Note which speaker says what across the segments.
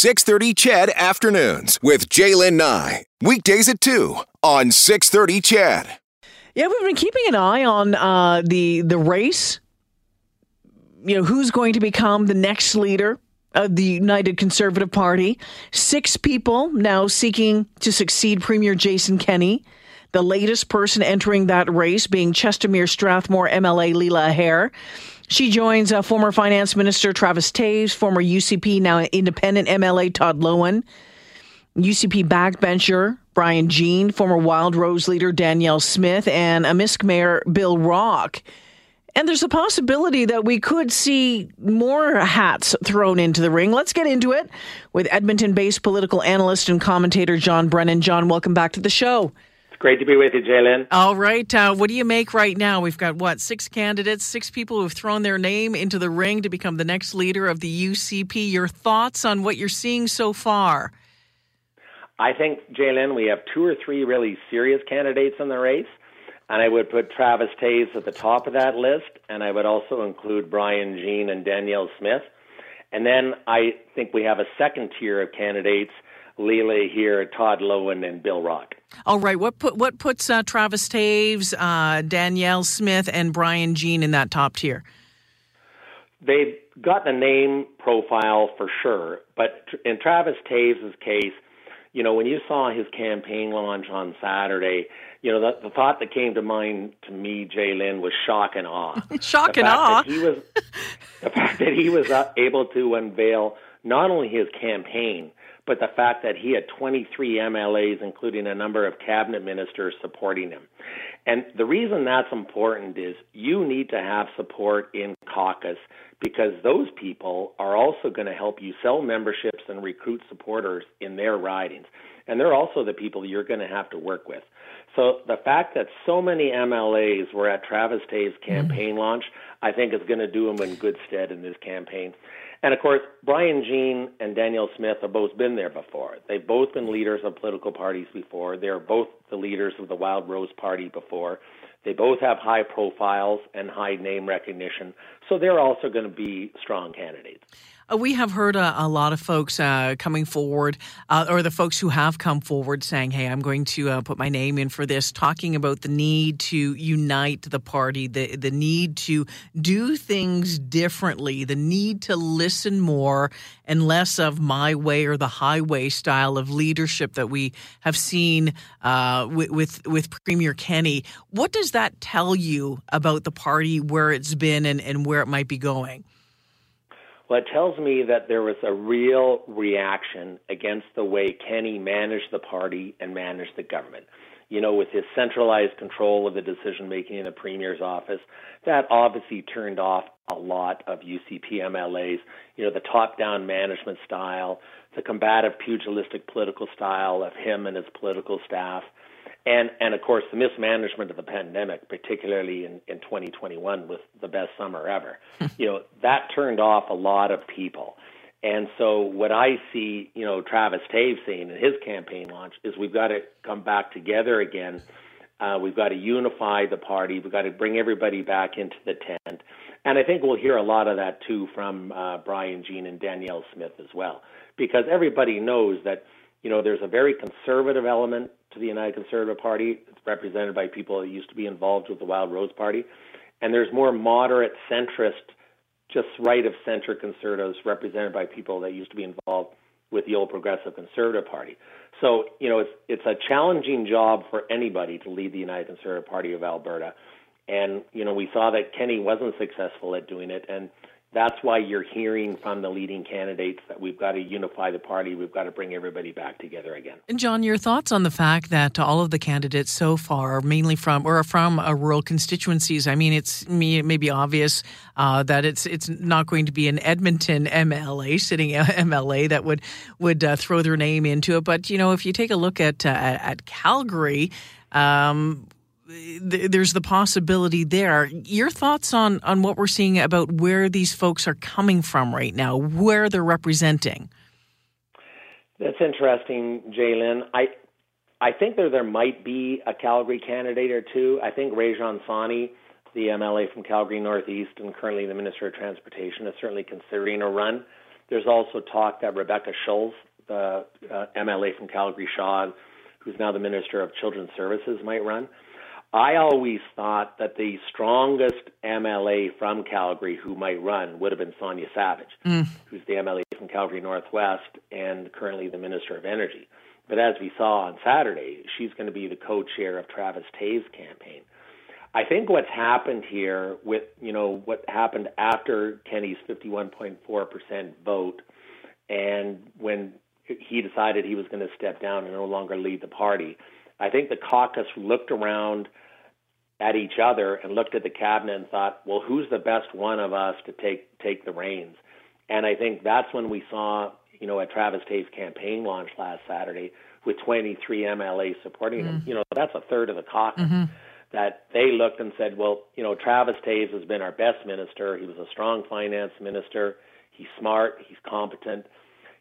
Speaker 1: 630 CHED Afternoons with Jaylen Nye. Weekdays at 2 on 630 CHED.
Speaker 2: Yeah, we've been keeping an eye on uh, the the race. You know, who's going to become the next leader of the United Conservative Party? Six people now seeking to succeed Premier Jason Kenney. The latest person entering that race being Chestermere Strathmore MLA Leela Aheer. She joins uh, former Finance Minister Travis Toews, former UCP, now independent MLA Todd Loewen, UCP backbencher Brian Jean, former Wild Rose leader Danielle Smith, and Amisk Mayor Bill Rock. And there's a possibility that we could see more hats thrown into the ring. Let's get into it with Edmonton based political analyst and commentator John Brennan. John, welcome back to the show.
Speaker 3: Great to be with you, Jaylen.
Speaker 2: All right. Uh, what do you make right now? We've got what six candidates, six people who've thrown their name into the ring to become the next leader of the UCP. Your thoughts on what you're seeing so far?
Speaker 3: I think, Jaylen, we have two or three really serious candidates in the race. And I would put Travis Toews at the top of that list, and I would also include Brian Jean and Danielle Smith. And then I think we have a second tier of candidates Leela Aheer, Todd Loewen, and Bill Rock.
Speaker 2: All right. What put what puts uh, Travis Toews, uh, Danielle Smith, and Brian Jean in that top tier?
Speaker 3: They've got the name profile for sure, but in Travis Toews' case, you know, when you saw his campaign launch on Saturday, you know, the, the thought that came to mind to me, Jaylen, was shock and awe.
Speaker 2: shock and awe.
Speaker 3: he was the fact that he was uh, able to unveil not only his campaign but the fact that he had 23 MLAs, including a number of cabinet ministers, supporting him. And the reason that's important is you need to have support in caucus because those people are also going to help you sell memberships and recruit supporters in their ridings. And they're also the people you're going to have to work with. So the fact that so many MLAs were at Travis Toews' campaign mm-hmm. launch, I think is going to do him in good stead in this campaign. And of course, Brian Jean and Danielle Smith have both been there before. They've both been leaders of political parties before. They're both the leaders of the Wild Rose Party before. They both have high profiles and high name recognition, so they're also going to be strong candidates.
Speaker 2: Uh, we have heard a, a lot of folks uh, coming forward, uh, or the folks who have come forward saying, Hey, I'm going to uh, put my name in for this, talking about the need to unite the party, the, the need to do things differently, the need to listen more and less of my way or the highway style of leadership that we have seen uh, with, with, with Premier Kenney. What does that tell you about the party, where it's been, and, and where it might be going?
Speaker 3: Well, it tells me that there was a real reaction against the way Kenney managed the party and managed the government. You know, with his centralized control of the decision making in the premier's office, that obviously turned off a lot of UCP MLAs. You know, the top down management style, the combative pugilistic political style of him and his political staff and and of course the mismanagement of the pandemic, particularly in in 2021, was the best summer ever. you know that turned off a lot of people, and so what I see, you know, Travis Toews saying in his campaign launch is we've got to come back together again. Uh, we've got to unify the party. We've got to bring everybody back into the tent. And I think we'll hear a lot of that too from uh, Brian Jean and Danielle Smith as well, because everybody knows that you know there's a very conservative element to the United Conservative Party. It's represented by people that used to be involved with the Wild Rose Party. And there's more moderate centrist, just right of center conservatives represented by people that used to be involved with the old Progressive Conservative Party. So, you know, it's it's a challenging job for anybody to lead the United Conservative Party of Alberta. And, you know, we saw that Kenney wasn't successful at doing it and that's why you're hearing from the leading candidates that we've got to unify the party. We've got to bring everybody back together again.
Speaker 2: And John, your thoughts on the fact that all of the candidates so far are mainly from or from uh, rural constituencies. I mean, it's me. It may be obvious uh, that it's it's not going to be an Edmonton MLA sitting MLA that would would uh, throw their name into it. But you know, if you take a look at uh, at Calgary. Um, there's the possibility there. Your thoughts on on what we're seeing about where these folks are coming from right now, where they're representing.
Speaker 3: That's interesting, Jaylen. I I think there there might be a Calgary candidate or two. I think Rajan Sawhney, the MLA from Calgary Northeast and currently the Minister of Transportation, is certainly considering a run. There's also talk that Rebecca Schulz, the uh, MLA from Calgary Shaw, who's now the Minister of Children's Services, might run. I always thought that the strongest MLA from Calgary who might run would have been Sonya Savage, mm. who's the MLA from Calgary Northwest and currently the Minister of Energy. But as we saw on Saturday, she's going to be the co-chair of Travis Toews' campaign. I think what's happened here with, you know, what happened after Kenney's 51.4% vote and when he decided he was going to step down and no longer lead the party, I think the caucus looked around at each other and looked at the cabinet and thought, well, who's the best one of us to take take the reins? And I think that's when we saw, you know, at Travis Toews' campaign launch last Saturday with 23 MLAs supporting mm-hmm. him. You know, that's a third of the caucus. Mm-hmm. That they looked and said, well, you know, Travis Toews has been our best minister. He was a strong finance minister. He's smart. He's competent.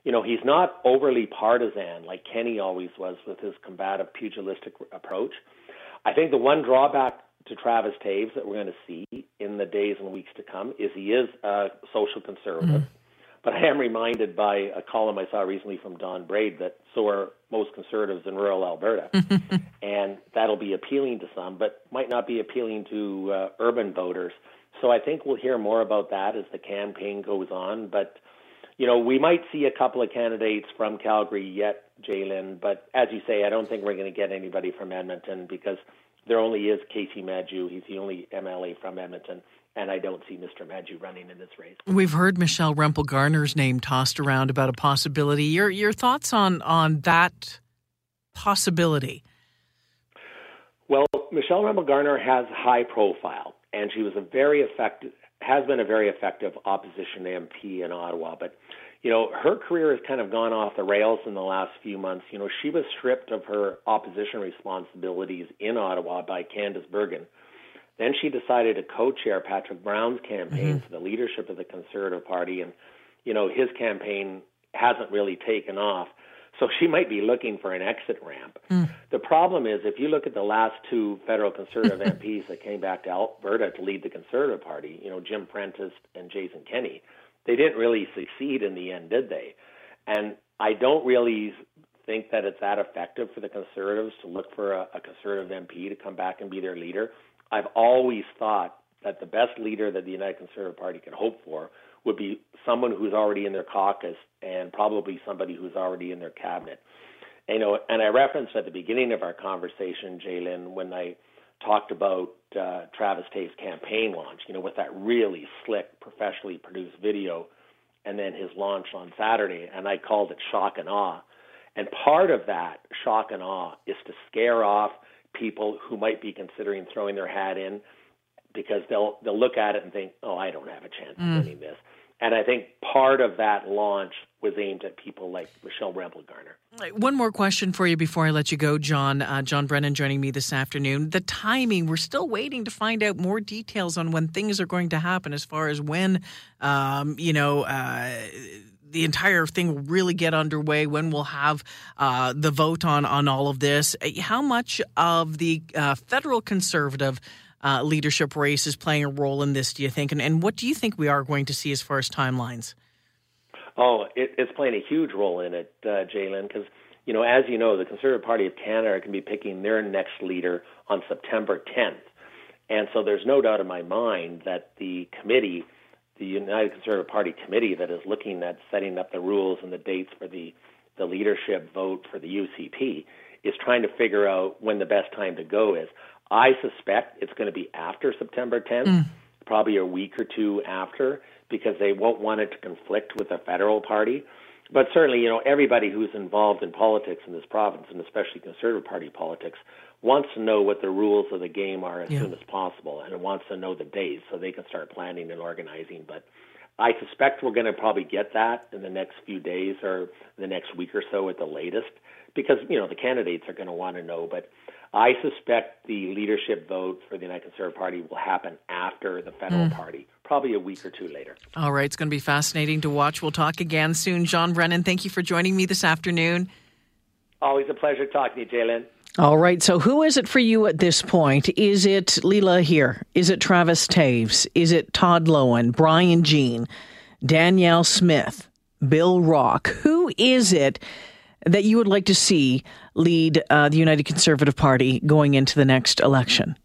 Speaker 3: You know, he's not overly partisan like Kenney always was with his combative, pugilistic approach. I think the one drawback to Travis Toews that we're going to see in the days and weeks to come is he is a social conservative. Mm-hmm. But I am reminded by a column I saw recently from Don Braid that so are most conservatives in rural Alberta. and that'll be appealing to some, but might not be appealing to uh, urban voters. So I think we'll hear more about that as the campaign goes on. But, you know, we might see a couple of candidates from Calgary yet, Jalen. But as you say, I don't think we're going to get anybody from Edmonton because – there only is Kaycee Madu. He's the only MLA from Edmonton, and I don't see Mr. Madu running in this race.
Speaker 2: We've heard Michelle Rempel Garner's name tossed around about a possibility. Your your thoughts on on that possibility?
Speaker 3: Well, Michelle Rempel Garner has high profile, and she was a very effective has been a very effective opposition MP in Ottawa, but you know, her career has kind of gone off the rails in the last few months. You know, she was stripped of her opposition responsibilities in Ottawa by Candice Bergen. Then she decided to co-chair Patrick Brown's campaign mm-hmm. for the leadership of the Conservative Party, and you know, his campaign hasn't really taken off. So she might be looking for an exit ramp. Mm. The problem is, if you look at the last two federal Conservative MPs that came back to Alberta to lead the Conservative Party, you know, Jim Prentice and Jason Kenney, they didn't really succeed in the end, did they? And I don't really think that it's that effective for the Conservatives to look for a, a Conservative MP to come back and be their leader. I've always thought that the best leader that the United Conservative Party could hope for would be someone who's already in their caucus and probably somebody who's already in their cabinet. And, you know, and I referenced at the beginning of our conversation, Jalen, when I talked about uh, Travis Toews' campaign launch, you know, with that really slick, professionally produced video, and then his launch on Saturday, and I called it shock and awe. And part of that shock and awe is to scare off people who might be considering throwing their hat in because they'll they'll look at it and think, "Oh, I don't have a chance mm. of winning this." And I think part of that launch was aimed at people like Michelle Rempel Garner.
Speaker 2: One more question for you before I let you go, John. Uh, John Brennan joining me this afternoon. The timing, we're still waiting to find out more details on when things are going to happen as far as when, um, you know, uh, the entire thing will really get underway, when we'll have uh, the vote on, on all of this. How much of the uh, federal conservative uh, leadership race is playing a role in this, do you think? And, and what do you think we are going to see as far as timelines?
Speaker 3: Oh, it, it's playing a huge role in it, uh, Jalen, because, you know, as you know, the Conservative Party of Canada can be picking their next leader on September 10th. And so there's no doubt in my mind that the committee, the United Conservative Party committee that is looking at setting up the rules and the dates for the, the leadership vote for the UCP, is trying to figure out when the best time to go is. I suspect it's going to be after September 10th, mm. probably a week or two after, because they won't want it to conflict with the federal party. But certainly, you know, everybody who's involved in politics in this province, and especially Conservative Party politics, wants to know what the rules of the game are as yeah. soon as possible, and wants to know the days so they can start planning and organizing. But I suspect we're going to probably get that in the next few days or the next week or so at the latest, because you know the candidates are going to want to know. But I suspect the leadership vote for the United Conservative Party will happen after the federal mm. party, probably a week or two later.
Speaker 2: All right, it's going to be fascinating to watch. We'll talk again soon. John Brennan, thank you for joining me this afternoon.
Speaker 3: Always a pleasure talking to you, Jalen.
Speaker 2: All right, so who is it for you at this point? Is it Leela Aheer? Is it Travis Toews? Is it Todd Loewen, Brian Jean, Danielle Smith, Bill Rock. Who is it that you would like to see lead uh, the United Conservative Party going into the next election?